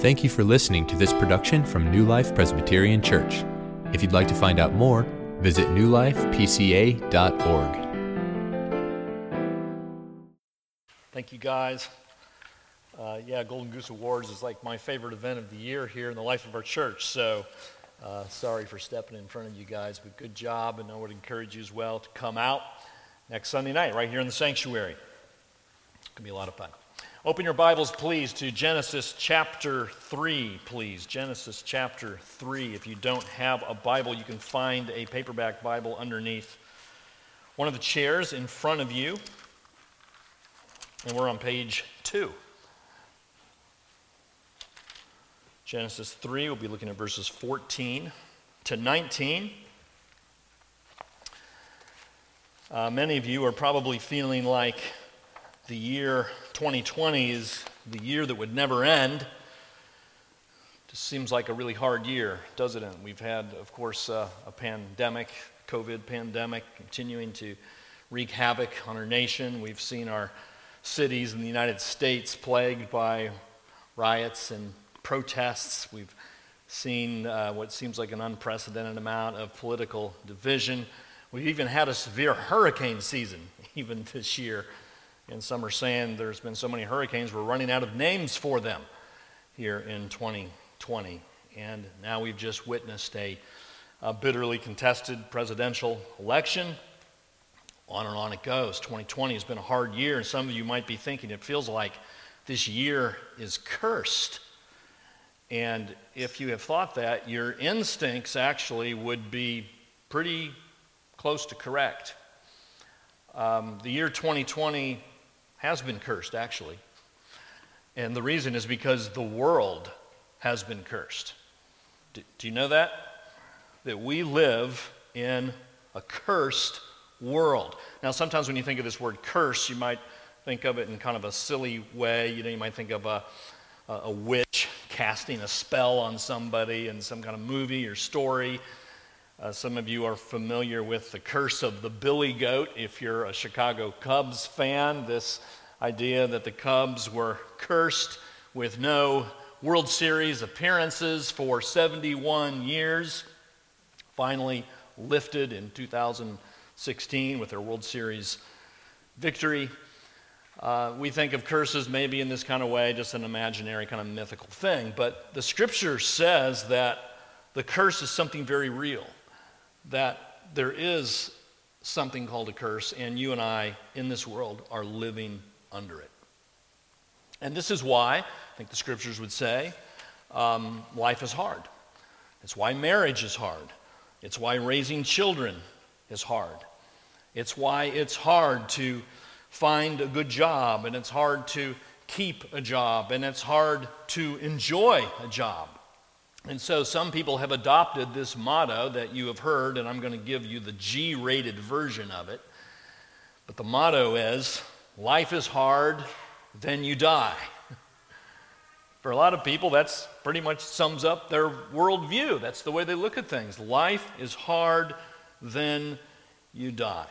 Thank you for listening to this production from New Life Presbyterian Church. If you'd like to find out more, visit newlifepca.org. Thank you, guys. Uh, yeah, Golden Goose Awards is like my favorite event of the year here in the life of our church. So, uh, sorry for stepping in front of you guys, but good job. And I would encourage you as well to come out next Sunday night right here in the sanctuary. It's going to be a lot of fun. Open your Bibles, please, to Genesis chapter 3, please. Genesis chapter 3. If you don't have a Bible, you can find a paperback Bible underneath one of the chairs in front of you. And we're on page 2. Genesis 3, we'll be looking at verses 14 to 19. Uh, many of you are probably feeling like the year 2020 is the year that would never end. Just seems like a really hard year, doesn't it? We've had, of course, uh, a pandemic, COVID pandemic, continuing to wreak havoc on our nation. We've seen our cities in the United States plagued by riots and protests. We've seen uh, what seems like an unprecedented amount of political division. We've even had a severe hurricane season, even this year. And some are saying there's been so many hurricanes, we're running out of names for them here in 2020. And now we've just witnessed a, a bitterly contested presidential election. On and on it goes. 2020 has been a hard year, and some of you might be thinking it feels like this year is cursed. And if you have thought that, your instincts actually would be pretty close to correct. Um, the year 2020 has been cursed, actually. And the reason is because the world has been cursed. Do, you know that? That we live in a cursed world. Now, sometimes when you think of this word curse, you might think of it in kind of a silly way. You know, you might think of a, a witch casting a spell on somebody in some kind of movie or story. Uh, some of you are familiar with the curse of the billy goat. If you're a Chicago Cubs fan, this idea that the Cubs were cursed with no World Series appearances for 71 years, finally lifted in 2016 with their World Series victory. Uh, we think of curses maybe in this kind of way, just an imaginary kind of mythical thing, but the scripture says that the curse is something very real that there is something called a curse, and you and I in this world are living under it. And this is why, I think the scriptures would say, um, life is hard. It's why marriage is hard. It's why raising children is hard. It's why it's hard to find a good job, and it's hard to keep a job, and it's hard to enjoy a job. And so some people have adopted this motto that you have heard, and I'm going to give you the G rated version of it. But the motto is life is hard, then you die. For a lot of people, that's pretty much sums up their worldview. That's the way they look at things. Life is hard, then you die.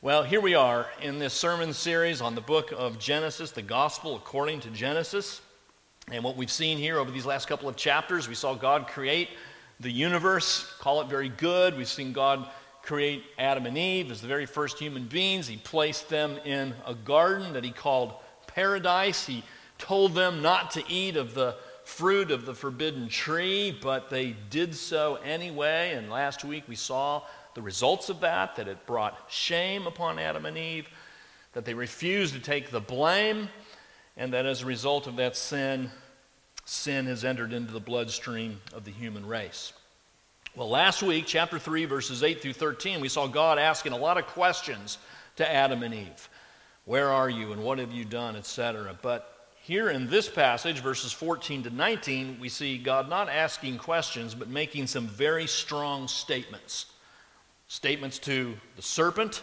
Well, here we are in this sermon series on the book of Genesis, the gospel according to Genesis. And what we've seen here over these last couple of chapters, we saw God create the universe, call it very good. We've seen God create Adam and Eve as the very first human beings. He placed them in a garden that he called paradise. He told them not to eat of the fruit of the forbidden tree, but they did so anyway. And last week we saw the results of that, that it brought shame upon Adam and Eve, that they refused to take the blame and that as a result of that sin, sin has entered into the bloodstream of the human race. Well, last week, chapter 3, verses 8 through 13, we saw God asking a lot of questions to Adam and Eve. Where are you and what have you done, etc. But here in this passage, verses 14 to 19, we see God not asking questions, but making some very strong statements. Statements to the serpent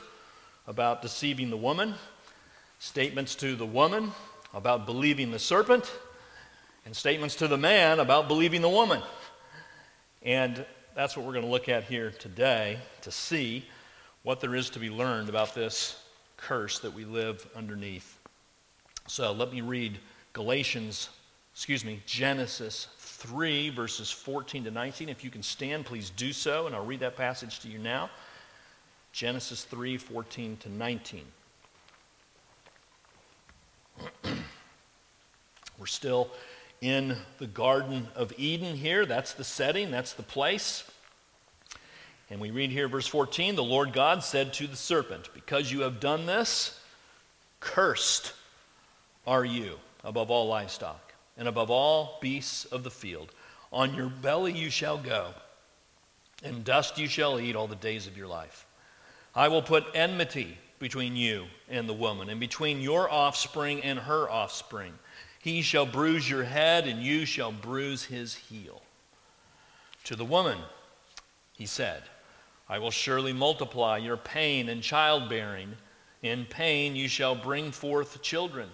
about deceiving the woman, statements to the woman about believing the serpent, and statements to the man about believing the woman. And that's what we're going to look at here today to see what there is to be learned about this curse that we live underneath. So let me read Galatians excuse me, Genesis 3, verses 14 to 19. If you can stand, please do so, and I'll read that passage to you now. Genesis 3, 14 to 19. We're still in the Garden of Eden here. That's the setting, that's the place. And we read here, verse 14 the Lord God said to the serpent, Because you have done this, cursed are you above all livestock and above all beasts of the field. On your belly you shall go, and dust you shall eat all the days of your life. I will put enmity between you and the woman, and between your offspring and her offspring. He shall bruise your head, and you shall bruise his heel. To the woman, he said, I will surely multiply your pain and childbearing. In pain you shall bring forth children.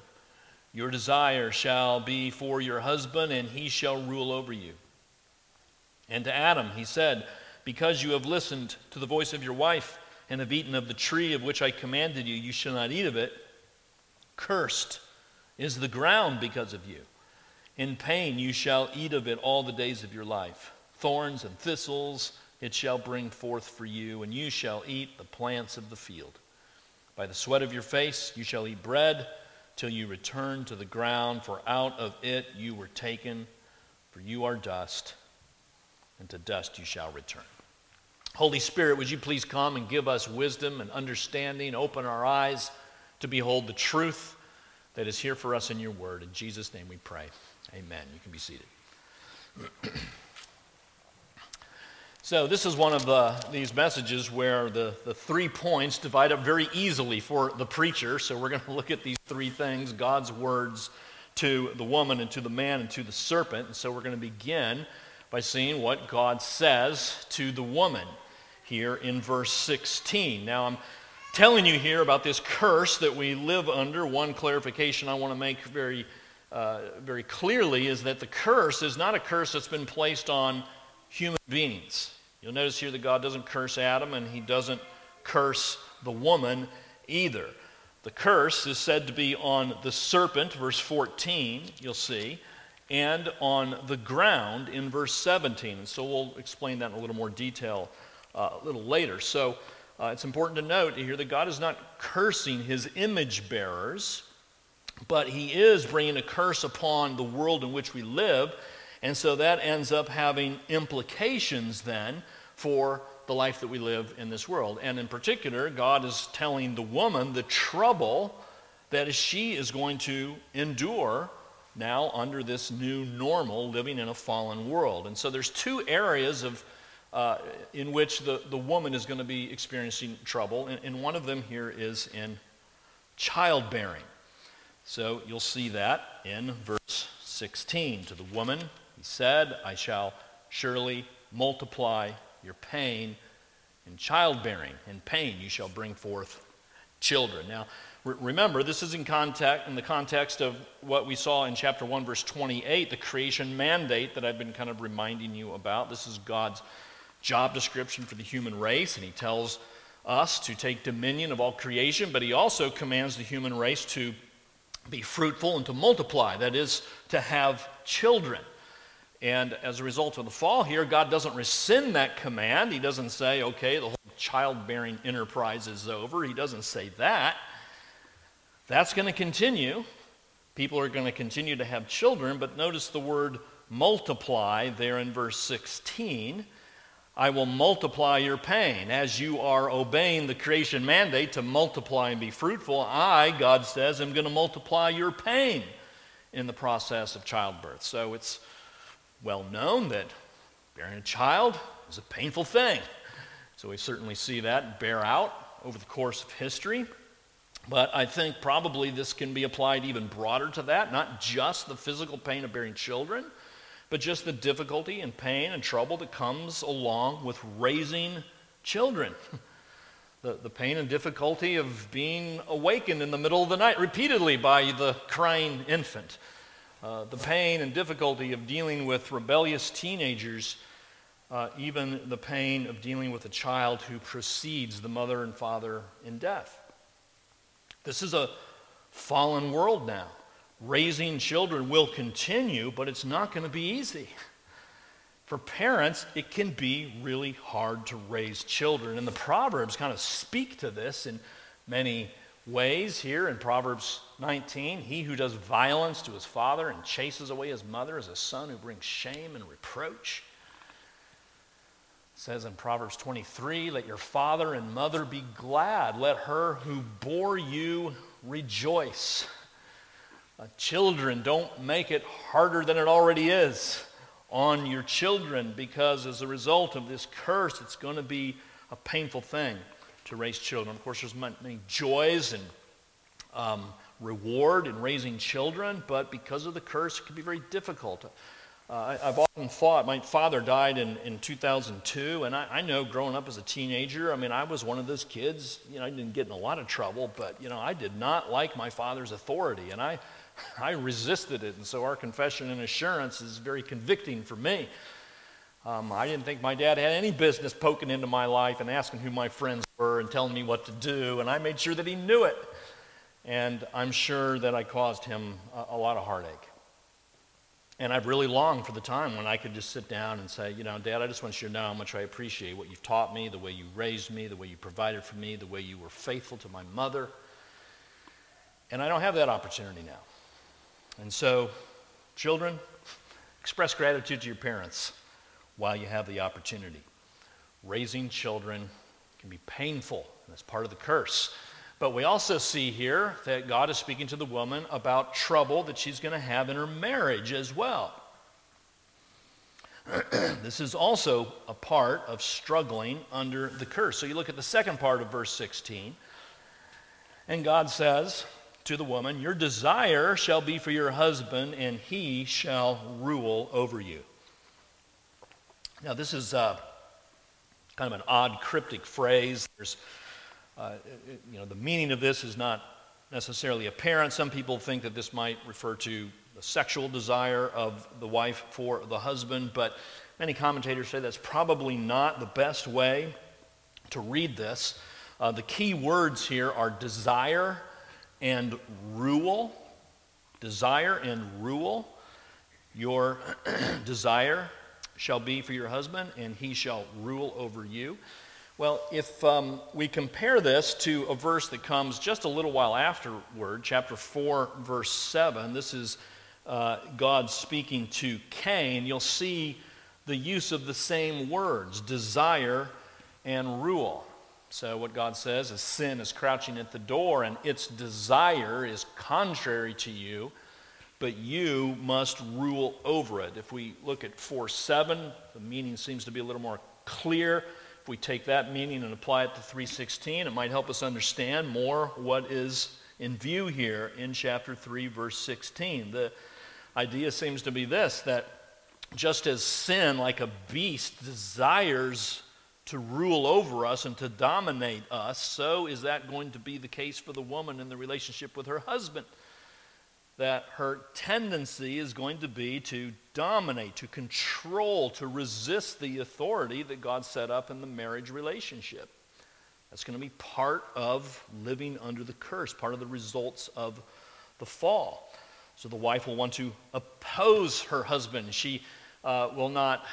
Your desire shall be for your husband, and he shall rule over you. And to Adam he said, Because you have listened to the voice of your wife and have eaten of the tree of which I commanded you, you shall not eat of it. Cursed is the ground because of you. In pain you shall eat of it all the days of your life. Thorns and thistles it shall bring forth for you, and you shall eat the plants of the field. By the sweat of your face you shall eat bread till you return to the ground, for out of it you were taken, for you are dust, and to dust you shall return. Holy Spirit, would you please come and give us wisdom and understanding, open our eyes to behold the truth that is here for us in your word. In Jesus' name we pray. Amen. You can be seated. So, this is one of the, these messages where the, the three points divide up very easily for the preacher. So, we're going to look at these three things God's words to the woman and to the man and to the serpent. And so, we're going to begin by seeing what God says to the woman here in verse 16. Now, I'm telling you here about this curse that we live under. One clarification I want to make very, uh, very clearly is that the curse is not a curse that's been placed on human beings. You'll notice here that God doesn't curse Adam and he doesn't curse the woman either. The curse is said to be on the serpent, verse 14, you'll see, and on the ground in verse 17. And so we'll explain that in a little more detail uh, a little later. So uh, it's important to note here that God is not cursing his image bearers, but he is bringing a curse upon the world in which we live. And so that ends up having implications then for the life that we live in this world. And in particular, God is telling the woman the trouble that she is going to endure now under this new normal living in a fallen world. And so there's two areas of uh, in which the, the woman is going to be experiencing trouble. And, and one of them here is in childbearing. So you'll see that in verse 16. To the woman, he said, I shall surely multiply your pain in childbearing. In pain you shall bring forth children. Now, re- remember, this is in, context, in the context of what we saw in chapter 1, verse 28, the creation mandate that I've been kind of reminding you about. This is God's job description for the human race, and He tells us to take dominion of all creation, but He also commands the human race to be fruitful and to multiply, that is, to have children. And as a result of the fall here, God doesn't rescind that command. He doesn't say, okay, the whole childbearing enterprise is over. He doesn't say that. That's going to continue. People are going to continue to have children, but notice the word multiply there in verse 16. I will multiply your pain. As you are obeying the creation mandate to multiply and be fruitful, I, God says, am going to multiply your pain in the process of childbirth. So it's well known that bearing a child is a painful thing. So we certainly see that bear out over the course of history. But I think probably this can be applied even broader to that, not just the physical pain of bearing children, but just the difficulty and pain and trouble that comes along with raising children. the, the pain and difficulty of being awakened in the middle of the night repeatedly by the crying infant uh, the pain and difficulty of dealing with rebellious teenagers, uh, even the pain of dealing with a child who precedes the mother and father in death. This is a fallen world now. Raising children will continue, but it's not going to be easy. For parents, it can be really hard to raise children. And the Proverbs kind of speak to this in many ways here in Proverbs 19. He who does violence to his father and chases away his mother is a son who brings shame and reproach. It says in Proverbs 23, let your father and mother be glad. Let her who bore you rejoice. Uh, children, don't make it harder than it already is on your children because as a result of this curse, it's going to be a painful thing to raise children. Of course, there's many joys and um, reward in raising children, but because of the curse, it can be very difficult. Uh, I, have often thought, my father died in, in 2002, and I, I, know growing up as a teenager, I mean, I was one of those kids, you know, I didn't get in a lot of trouble, but, you know, I did not like my father's authority, and I, I resisted it. And so our confession and assurance is very convicting for me. Um, I didn't think my dad had any business poking into my life and asking who my friends were and telling me what to do, and I made sure that he knew it. And I'm sure that I caused him a, a lot of heartache. And I've really longed for the time when I could just sit down and say, you know, Dad, I just want you to know how much I appreciate what you've taught me, the way you raised me, the way you provided for me, the way you were faithful to my mother. And I don't have that opportunity now. And so, children, express gratitude to your parents while you have the opportunity. Raising children can be painful, and that's part of the curse. But we also see here that God is speaking to the woman about trouble that she's going to have in her marriage as well. this is also a part of struggling under the curse. So you look at the second part of verse 16, and God says to the woman, Your desire shall be for your husband, and he shall rule over you. Now, this is uh, kind of an odd, cryptic phrase. There's, uh, you know, the meaning of this is not necessarily apparent. Some people think that this might refer to the sexual desire of the wife for the husband, but many commentators say that's probably not the best way to read this. Uh, the key words here are desire and rule. Desire and rule. Your desire shall be for your husband, and he shall rule over you. Well, if um, we compare this to a verse that comes just a little while afterward, chapter 4, verse 7, this is uh, God speaking to Cain, you'll see the use of the same words desire and rule. So, what God says is sin is crouching at the door, and its desire is contrary to you but you must rule over it. If we look at 4 7, the meaning seems to be a little more clear. If we take that meaning and apply it to 316, it might help us understand more what is in view here in chapter 3, verse 16. The idea seems to be this that just as sin, like a beast, desires to rule over us and to dominate us, so is that going to be the case for the woman in the relationship with her husband that her tendency is going to be to dominate, to control, to resist the authority that God set up in the marriage relationship. That's going to be part of living under the curse, part of the results of the fall. So the wife will want to oppose her husband. She uh, will not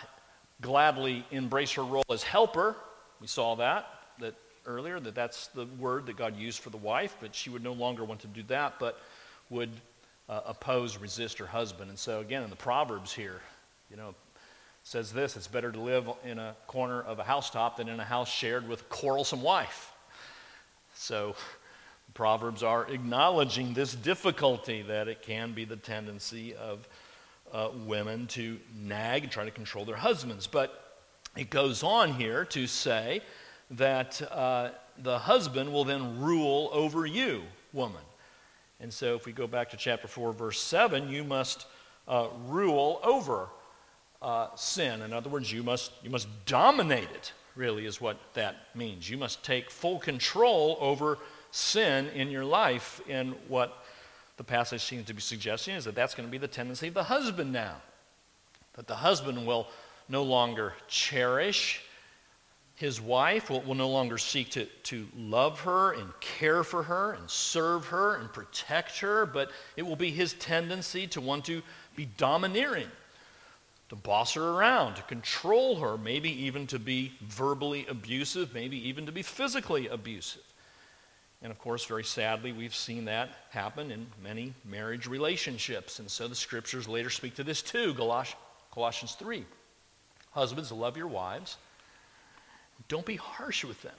gladly embrace her role as helper. We saw that, that earlier, that that's the word that God used for the wife, but she would no longer want to do that, but would uh, oppose, resist her husband. And so, again, in the Proverbs here, you know, says this it's better to live in a corner of a housetop than in a house shared with a quarrelsome wife. So, Proverbs are acknowledging this difficulty that it can be the tendency of uh, women to nag and try to control their husbands. But it goes on here to say that uh, the husband will then rule over you, woman. And so, if we go back to chapter 4, verse 7, you must uh, rule over uh, sin. In other words, you must, you must dominate it, really, is what that means. You must take full control over sin in your life. in what the passage seems to be suggesting is that that's going to be the tendency of the husband now. That the husband will no longer cherish his wife will, will no longer seek to, to love her and care for her and serve her and protect her, but it will be his tendency to want to be domineering, to boss her around, to control her, maybe even to be verbally abusive, maybe even to be physically abusive. And of course, very sadly, we've seen that happen in many marriage relationships. And so the scriptures later speak to this too Colossians 3. Husbands, love your wives. Don't be harsh with them,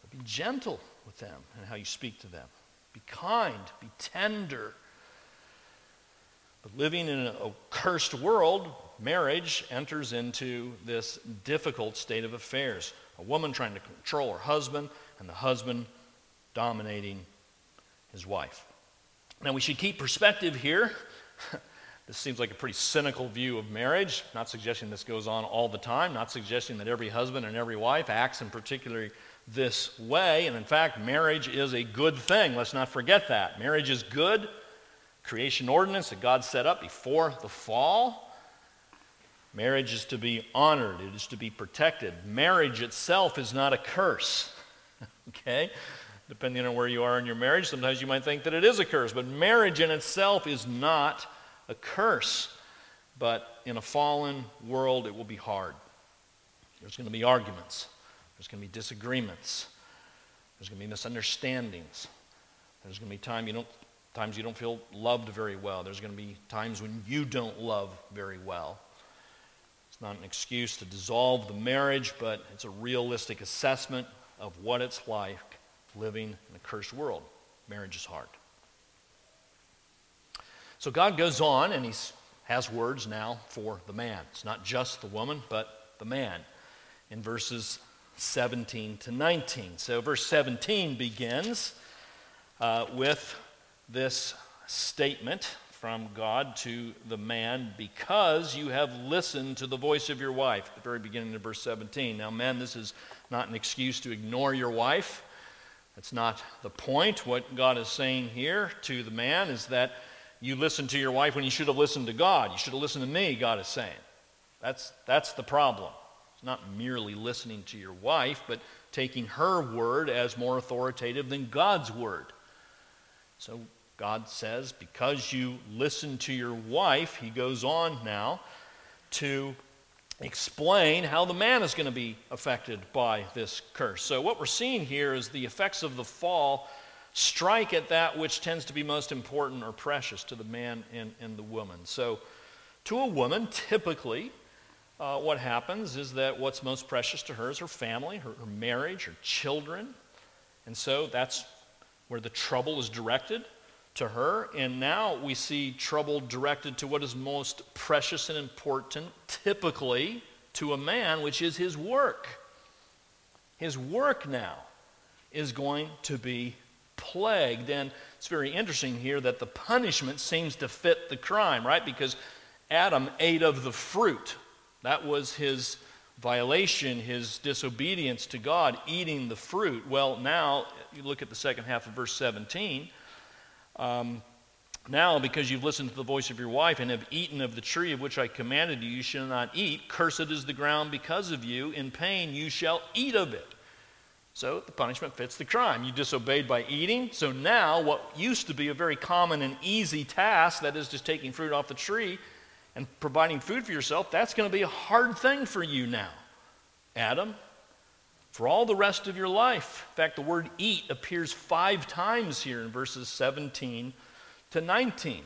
but be gentle with them and how you speak to them. Be kind, be tender. But living in a cursed world, marriage enters into this difficult state of affairs. A woman trying to control her husband, and the husband dominating his wife. Now, we should keep perspective here. this seems like a pretty cynical view of marriage. Not suggesting this goes on all the time, not suggesting that every husband and every wife acts in particularly this way. And in fact, marriage is a good thing. Let's not forget that. Marriage is good. Creation ordinance that God set up before the fall. Marriage is to be honored, it is to be protected. Marriage itself is not a curse. okay? Depending on where you are in your marriage, sometimes you might think that it is a curse, but marriage in itself is not a curse. But in a fallen world, it will be hard. There's going to be arguments, there's going to be disagreements, there's going to be misunderstandings, there's going to be time you don't, times you don't feel loved very well, there's going to be times when you don't love very well. It's not an excuse to dissolve the marriage, but it's a realistic assessment of what it's like living in a cursed world. Marriage is hard. So God goes on and he has words now for the man. It's not just the woman, but the man in verses 17 to 19. So verse 17 begins uh, with this statement from God to the man, because you have listened to the voice of your wife. At the very beginning of verse 17. Now, men, this is not an excuse to ignore your wife. That's not the point. What God is saying here to the man is that you listen to your wife when you should have listened to God. You should have listened to me, God is saying. That's, that's the problem. It's not merely listening to your wife, but taking her word as more authoritative than God's word. So God says, because you listen to your wife, he goes on now to explain how the man is going to be affected by this curse. So, what we're seeing here is the effects of the fall strike at that which tends to be most important or precious to the man and, and the woman. So, to a woman, typically, uh, what happens is that what's most precious to her is her family, her, her marriage, her children. And so that's where the trouble is directed to her. And now we see trouble directed to what is most precious and important, typically to a man, which is his work. His work now is going to be plagued. And it's very interesting here that the punishment seems to fit the crime, right? Because Adam ate of the fruit. That was his violation, his disobedience to God, eating the fruit. Well, now, you look at the second half of verse 17. Um, now, because you've listened to the voice of your wife and have eaten of the tree of which I commanded you, you shall not eat. Cursed is the ground because of you. In pain you shall eat of it. So the punishment fits the crime. You disobeyed by eating. So now, what used to be a very common and easy task, that is just taking fruit off the tree and providing food for yourself, that's going to be a hard thing for you now. Adam, for all the rest of your life. In fact, the word eat appears five times here in verses 17 to 19.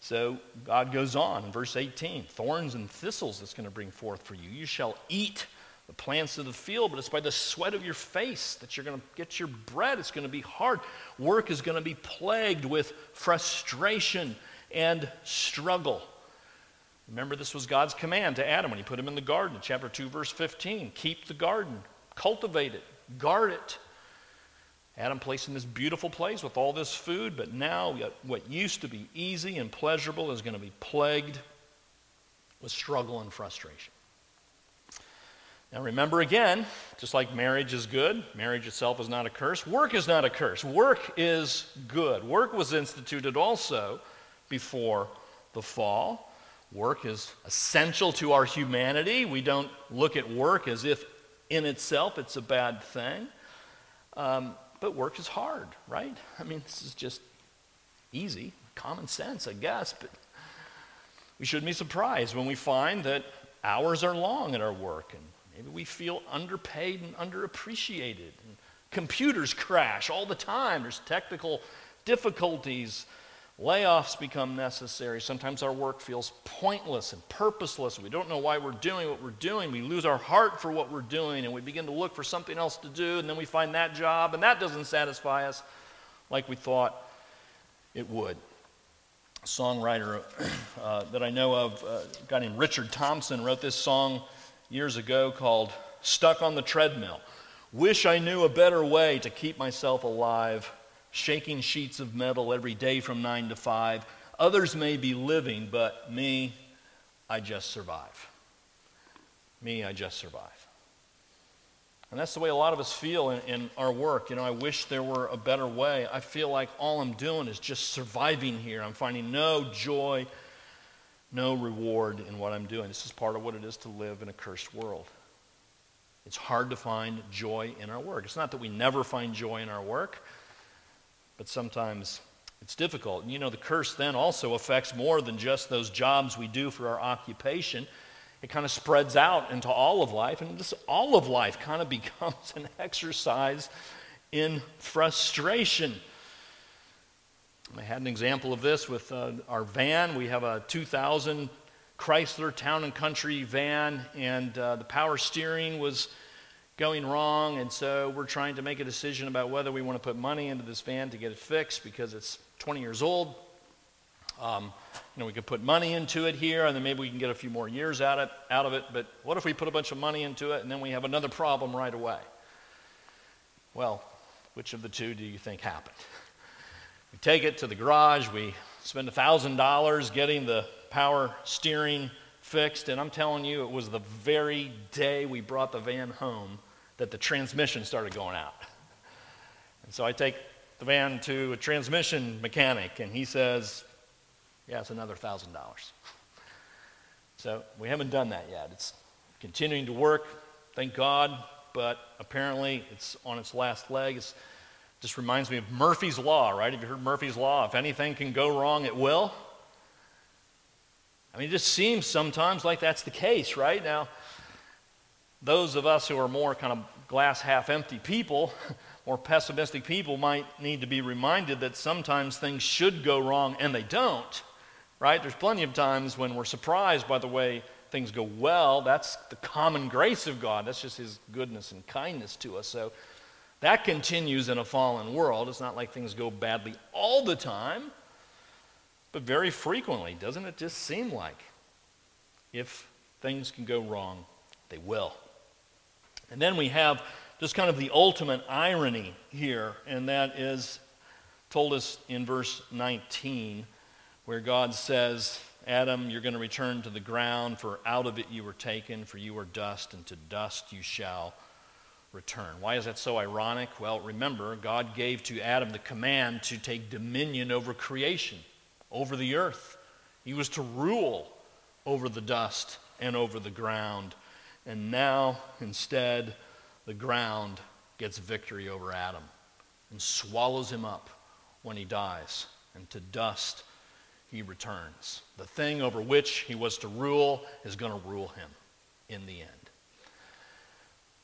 So God goes on in verse 18 thorns and thistles that's going to bring forth for you. You shall eat the plants of the field, but it's by the sweat of your face that you're going to get your bread. It's going to be hard. Work is going to be plagued with frustration and struggle. Remember, this was God's command to Adam when he put him in the garden, chapter 2, verse 15. Keep the garden, cultivate it, guard it. Adam placed in this beautiful place with all this food, but now what used to be easy and pleasurable is going to be plagued with struggle and frustration. Now, remember again, just like marriage is good, marriage itself is not a curse, work is not a curse. Work is good. Work was instituted also before the fall. Work is essential to our humanity. We don't look at work as if in itself, it's a bad thing. Um, but work is hard, right? I mean, this is just easy, common sense, I guess. But we shouldn't be surprised when we find that hours are long at our work and maybe we feel underpaid and underappreciated. And computers crash all the time, there's technical difficulties. Layoffs become necessary. Sometimes our work feels pointless and purposeless. We don't know why we're doing what we're doing. We lose our heart for what we're doing and we begin to look for something else to do, and then we find that job, and that doesn't satisfy us like we thought it would. A songwriter uh, that I know of, uh, a guy named Richard Thompson, wrote this song years ago called Stuck on the Treadmill. Wish I knew a better way to keep myself alive shaking sheets of metal every day from 9 to 5. Others may be living, but me, I just survive. Me, I just survive. And that's the way a lot of us feel in, in, our work. You know, I wish there were a better way. I feel like all I'm doing is just surviving here. I'm finding no joy, no reward in what I'm doing. This is part of what it is to live in a cursed world. It's hard to find joy in our work. It's not that we never find joy in our work, but sometimes it's difficult. And you know, the curse then also affects more than just those jobs we do for our occupation. It kind of spreads out into all of life, and this all of life kind of becomes an exercise in frustration. I had an example of this with uh, our van. We have a 2000 Chrysler Town and Country van, and uh, the power steering was going wrong, and so we're trying to make a decision about whether we want to put money into this van to get it fixed because it's 20 years old. Um, you know, we could put money into it here, and then maybe we can get a few more years out of, out of it. But what if we put a bunch of money into it, and then we have another problem right away? Well, which of the two do you think happened? We take it to the garage, we spend $1,000 getting the power steering fixed, and I'm telling you, it was the very day we brought the van home that the transmission started going out. And so I take the van to a transmission mechanic, and he says, Yeah, it's another $1,000. So we haven't done that yet. It's continuing to work, thank God, but apparently it's on its last leg. It just reminds me of Murphy's Law, right? Have you heard Murphy's Law? If anything can go wrong, it will. I mean, it just seems sometimes like that's the case, right? Now, those of us who are more kind of glass half empty people, more pessimistic people, might need to be reminded that sometimes things should go wrong and they don't, right? There's plenty of times when we're surprised by the way things go well. That's the common grace of God, that's just His goodness and kindness to us. So that continues in a fallen world. It's not like things go badly all the time. But very frequently, doesn't it just seem like if things can go wrong, they will? And then we have just kind of the ultimate irony here, and that is told us in verse 19, where God says, Adam, you're going to return to the ground, for out of it you were taken, for you are dust, and to dust you shall return. Why is that so ironic? Well, remember, God gave to Adam the command to take dominion over creation over the earth. He was to rule over the dust and over the ground. And now, instead, the ground gets victory over Adam and swallows him up when he dies. And to dust he returns. The thing over which he was to rule is going to rule him in the end.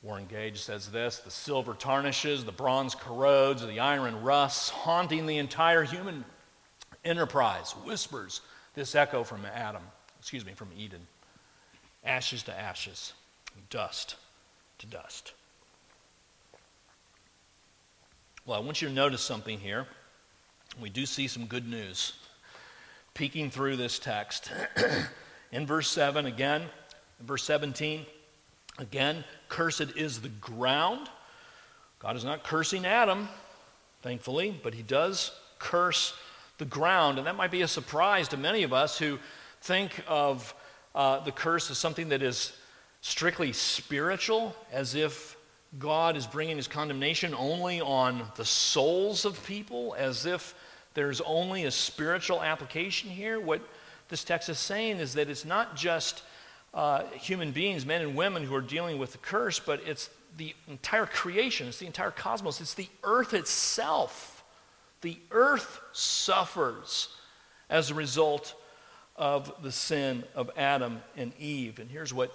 Warren Gage says this the silver tarnishes, the bronze corrodes, the iron rusts, haunting the entire human enterprise whispers this echo from Adam, excuse me, from Eden ashes to ashes, dust to dust. Well, I want you to notice something here. We do see some good news peeking through this text. in verse 7, again, verse 17, again, cursed is the ground. God is not cursing Adam, thankfully, but he does curse the ground. And that might be a surprise to many of us who think of uh, the curse as something that is strictly spiritual, as if God is bringing his condemnation only on the souls of people, as if there's only a spiritual application here. What this text is saying is that it's not just uh, human beings, men and women, who are dealing with the curse, but it's the entire creation, it's the entire cosmos, it's the earth itself. The earth suffers as a result of the sin of Adam and Eve. And here's what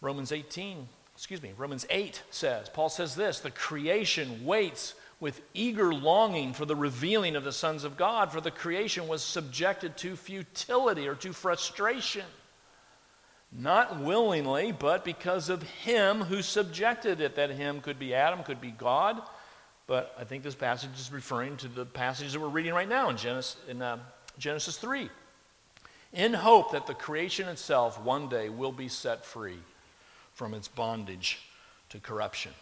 Romans 18, excuse me, Romans 8 says. Paul says this the creation waits with eager longing for the revealing of the sons of God, for the creation was subjected to futility or to frustration. Not willingly, but because of him who subjected it. That him could be Adam, could be God. But I think this passage is referring to the passage that we're reading right now in Genesis, in, uh, Genesis 3. In hope that the creation itself one day will be set free from its bondage to corruption.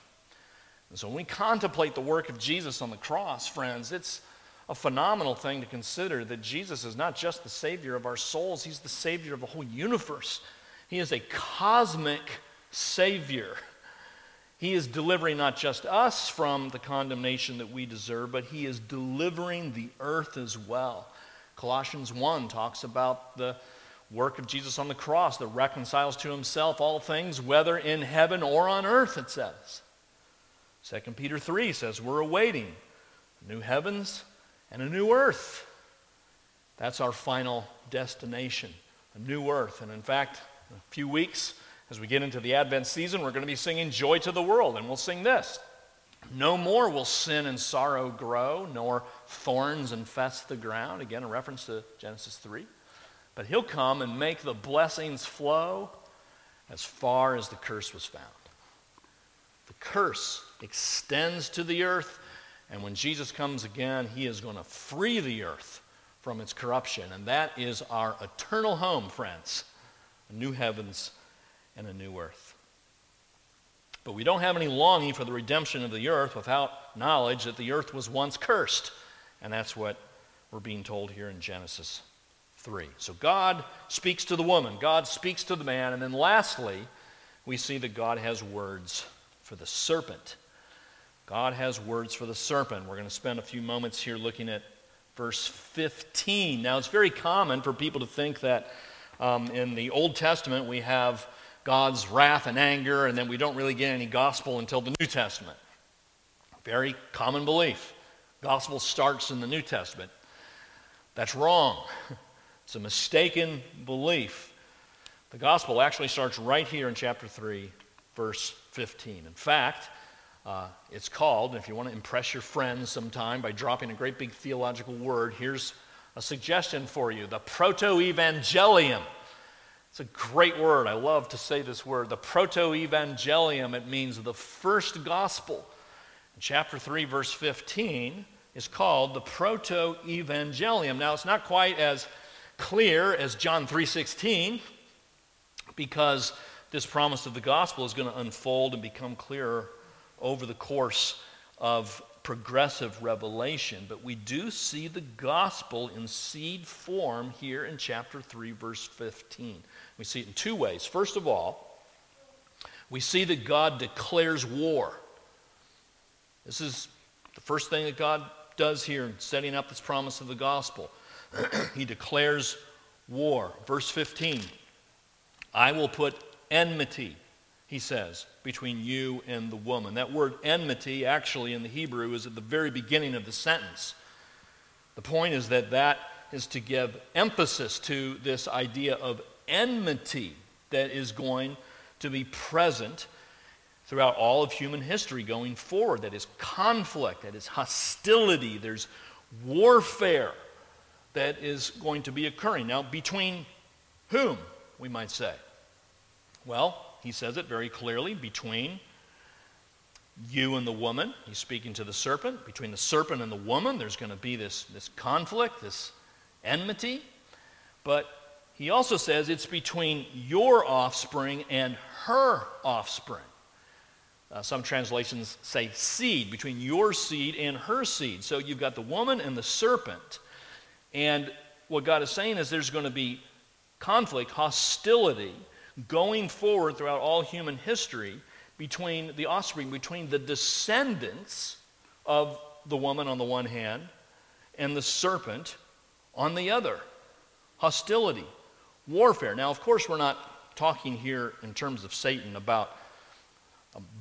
And so when we contemplate the work of Jesus on the cross, friends, it's a phenomenal thing to consider that Jesus is not just the Savior of our souls, He's the Savior of the whole universe. He is a cosmic Savior. He is delivering not just us from the condemnation that we deserve, but He is delivering the earth as well. Colossians 1 talks about the work of Jesus on the cross that reconciles to Himself all things, whether in heaven or on earth, it says. 2 Peter 3 says we're awaiting new heavens and a new earth. That's our final destination, a new earth. And in fact, in a few weeks, as we get into the Advent season, we're going to be singing Joy to the World, and we'll sing this No more will sin and sorrow grow, nor thorns infest the ground. Again, a reference to Genesis 3. But he'll come and make the blessings flow as far as the curse was found. The curse extends to the earth, and when Jesus comes again, he is going to free the earth from its corruption. And that is our eternal home, friends a new heavens and a new earth. But we don't have any longing for the redemption of the earth without knowledge that the earth was once cursed. And that's what we're being told here in Genesis 3. So God speaks to the woman, God speaks to the man, and then lastly, we see that God has words for the serpent. God has words for the serpent. We're going to spend a few moments here looking at verse 15. Now, it's very common for people to think that um, in the Old Testament we have God's wrath and anger, and then we don't really get any gospel until the New Testament. Very common belief. Gospel starts in the New Testament. That's wrong. It's a mistaken belief. The gospel actually starts right here in chapter 3, verse 15. In fact, uh, it's called, if you want to impress your friends sometime by dropping a great big theological word, here's a suggestion for you the proto evangelium. It's a great word. I love to say this word. The proto evangelium, it means the first gospel. Chapter 3, verse 15, is called the proto evangelium. Now, it's not quite as clear as John 3:16 because this promise of the gospel is going to unfold and become clearer over the course of progressive revelation. But we do see the gospel in seed form here in chapter 3, verse 15. We see it in two ways. First of all, we see that God declares war. This is the first thing that God does here in setting up this promise of the gospel. he declares war. Verse 15 I will put enmity, he says, between you and the woman. That word enmity, actually, in the Hebrew, is at the very beginning of the sentence. The point is that that is to give emphasis to this idea of enmity that is going to be present throughout all of human history going forward. That is conflict, that is hostility, there's warfare that is going to be occurring. Now, between whom, we might say? Well, he says it very clearly between you and the woman. He's speaking to the serpent. Between the serpent and the woman, there's going to be this, this conflict, this enmity. But he also says it's between your offspring and her offspring. Uh, some translations say seed, between your seed and her seed. So you've got the woman and the serpent. And what God is saying is there's going to be conflict, hostility going forward throughout all human history between the offspring, between the descendants of the woman on the one hand and the serpent on the other. Hostility, warfare. Now, of course, we're not talking here in terms of Satan about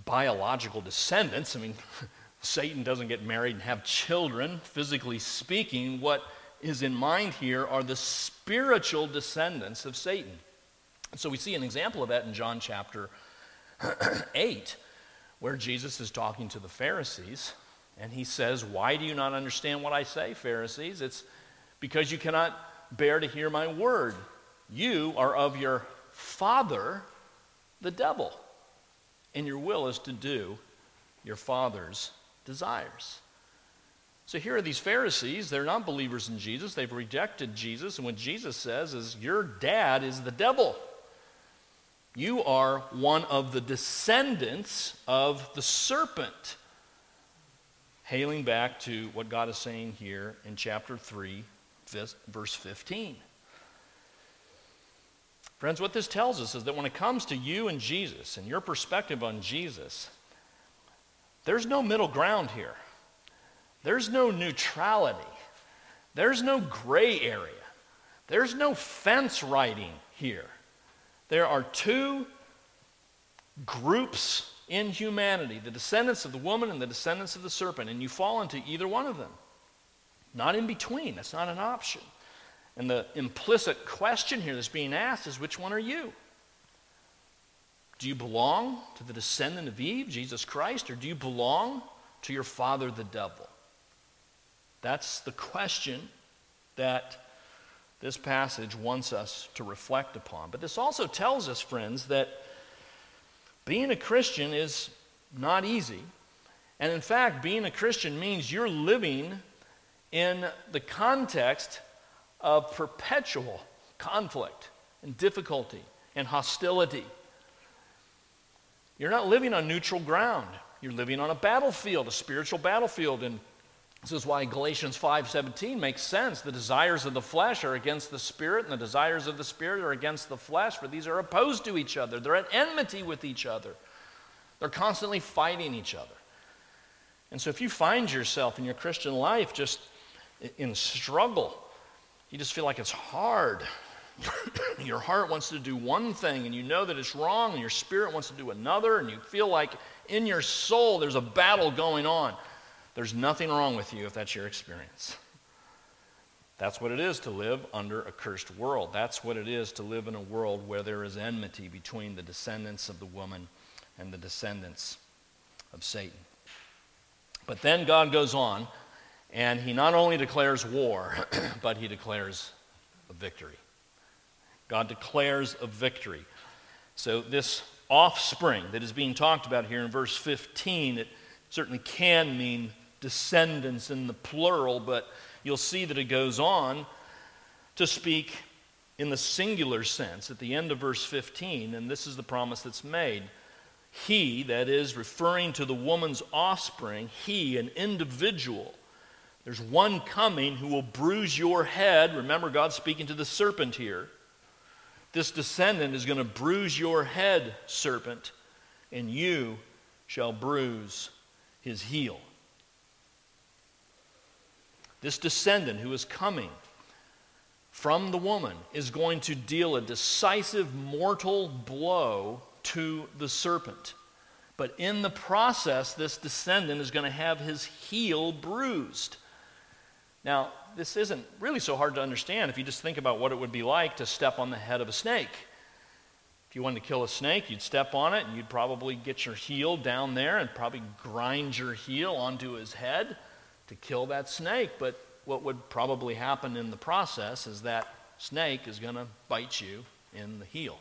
biological descendants. I mean, Satan doesn't get married and have children, physically speaking. What is in mind here are the spiritual descendants of Satan. So we see an example of that in John chapter 8, where Jesus is talking to the Pharisees, and he says, Why do you not understand what I say, Pharisees? It's because you cannot bear to hear my word. You are of your father, the devil, and your will is to do your father's desires. So here are these Pharisees. They're not believers in Jesus. They've rejected Jesus. And what Jesus says is, Your dad is the devil. You are one of the descendants of the serpent. Hailing back to what God is saying here in chapter 3, verse 15. Friends, what this tells us is that when it comes to you and Jesus and your perspective on Jesus, there's no middle ground here. There's no neutrality. There's no gray area. There's no fence riding here. There are two groups in humanity the descendants of the woman and the descendants of the serpent, and you fall into either one of them. Not in between, that's not an option. And the implicit question here that's being asked is which one are you? Do you belong to the descendant of Eve, Jesus Christ, or do you belong to your father, the devil? That's the question that this passage wants us to reflect upon. But this also tells us, friends, that being a Christian is not easy. And in fact, being a Christian means you're living in the context of perpetual conflict and difficulty and hostility. You're not living on neutral ground. You're living on a battlefield, a spiritual battlefield. And this is why Galatians 5:17 makes sense. The desires of the flesh are against the spirit, and the desires of the spirit are against the flesh, for these are opposed to each other. They're at enmity with each other. They're constantly fighting each other. And so if you find yourself in your Christian life just in struggle, you just feel like it's hard. your heart wants to do one thing and you know that it's wrong, and your spirit wants to do another, and you feel like in your soul there's a battle going on. There's nothing wrong with you if that's your experience. That's what it is to live under a cursed world. That's what it is to live in a world where there is enmity between the descendants of the woman and the descendants of Satan. But then God goes on and he not only declares war, but he declares a victory. God declares a victory. So, this offspring that is being talked about here in verse 15, it certainly can mean descendants in the plural, but you'll see that it goes on to speak in the singular sense at the end of verse 15, and this is the promise that's made. He, that is, referring to the woman's offspring, he, an individual, there's one coming who will bruise your head. Remember, God's speaking to the serpent here. This descendant is going to bruise your head, serpent, and you shall bruise his heel. This descendant who is coming from the woman is going to deal a decisive mortal blow to the serpent. But in the process, this descendant is going to have his heel bruised. Now, this isn't really so hard to understand if you just think about what it would be like to step on the head of a snake. If you wanted to kill a snake, you'd step on it and you'd probably get your heel down there and probably grind your heel onto his head to kill that snake. But what would probably happen in the process is that snake is going to bite you in the heel.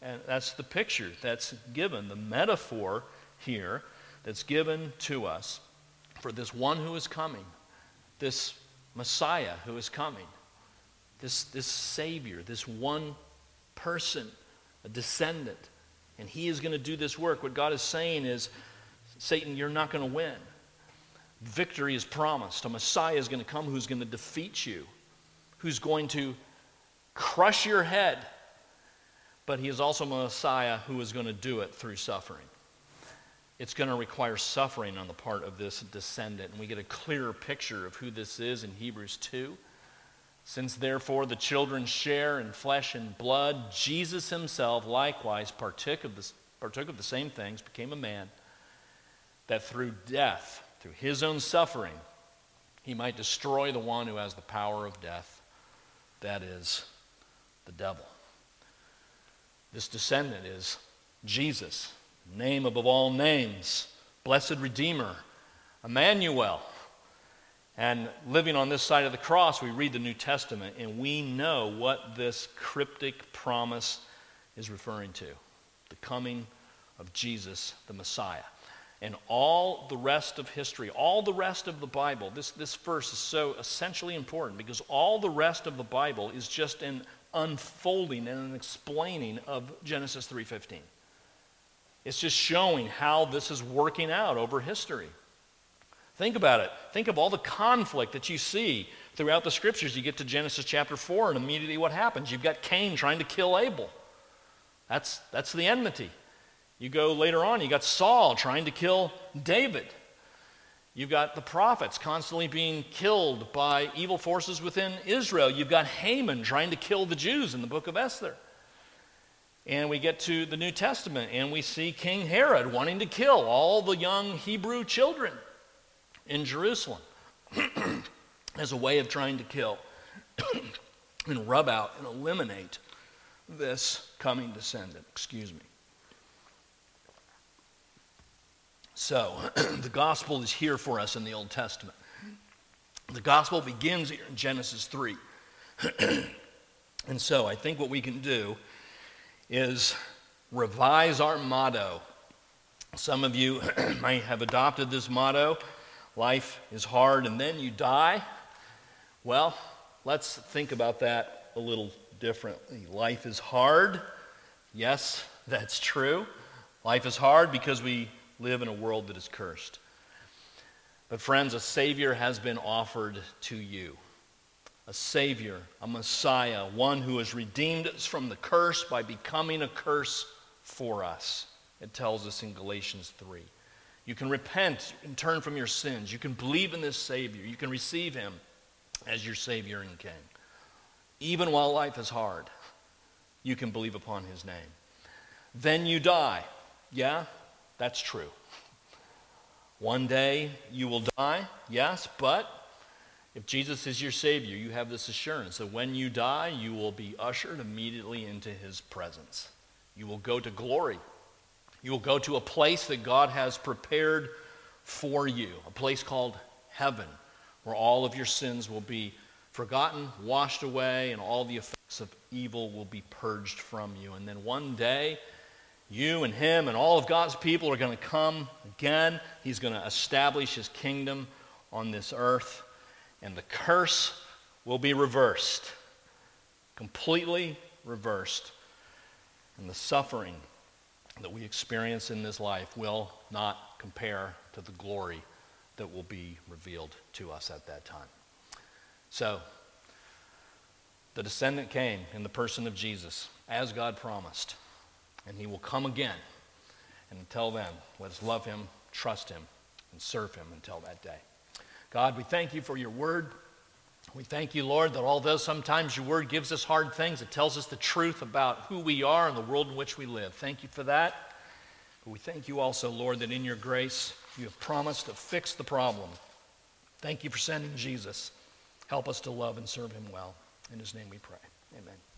And that's the picture that's given, the metaphor here that's given to us for this one who is coming, this Messiah who is coming, this, this Savior, this one person, a descendant. And he is going to do this work. What God is saying is, Satan, you're not going to win. Victory is promised. A Messiah is going to come who's going to defeat you, who's going to crush your head. But he is also a Messiah who is going to do it through suffering it's going to require suffering on the part of this descendant. And we get a clearer picture of who this is in Hebrews 2. Since therefore the children share in flesh and blood, Jesus himself likewise partook of the partook of the same things, became a man, that through death, through his own suffering, he might destroy the one who has the power of death, that is, the devil. This descendant is Jesus, name above all names, blessed Redeemer, Emmanuel. And living on this side of the cross, we read the New Testament and we know what this cryptic promise is referring to the coming of Jesus, the Messiah. And all the rest of history, all the rest of the Bible, this, this verse is so essentially important because all the rest of the Bible is just an unfolding and an explaining of Genesis 3:15. It's just showing how this is working out over history. Think about it. Think of all the conflict that you see throughout the scriptures. You get to Genesis chapter 4, and immediately what happens? You've got Cain trying to kill Abel. That's, that's the enmity. You go later on, you got Saul trying to kill David. You've got the prophets constantly being killed by evil forces within Israel. You've got Haman trying to kill the Jews in the book of Esther. And we get to the New Testament and we see King Herod wanting to kill all the young Hebrew children in Jerusalem as a way of trying to kill and rub out and eliminate this coming descendant. Excuse me. So, the gospel is here for us in the Old Testament. The gospel begins here in Genesis 3. and so, I think what we can do is revise our motto. Some of you might have adopted this motto life is hard and then you die. Well, let's think about that a little differently. Life is hard. Yes, that's true. Life is hard because we live in a world that is cursed. But, friends, a Savior has been offered to you a Savior, a Messiah, one who has redeemed us from the curse by becoming a curse for us. It tells us in Galatians 3. You can repent and turn from your sins. You can believe in this Savior. You can receive Him as your Savior and King. Even while life is hard, you can believe upon His name. Then you die. Yeah, that's true. One day you will die, yes, but if Jesus is your Savior, you have this assurance that when you die, you will be ushered immediately into His presence. You will go to glory. You will go to a place that God has prepared for you, a place called heaven, where all of your sins will be forgotten, washed away, and all the effects of evil will be purged from you. And then one day, you and him and all of God's people are going to come again. He's going to establish his kingdom on this earth and the curse will be reversed, completely reversed. And the suffering that we experience in this life will not compare to the glory that will be revealed to us at that time. So, the descendant came in the person of Jesus, as God promised, and he will come again. And until then, let us love him, trust him, and serve him until that day. God, we thank you for your word. We thank you, Lord, that although sometimes your word gives us hard things, it tells us the truth about who we are and the world in which we live. Thank you for that. But we thank you also, Lord, that in your grace you have promised to fix the problem. Thank you for sending Jesus. Help us to love and serve him well. In his name we pray. Amen.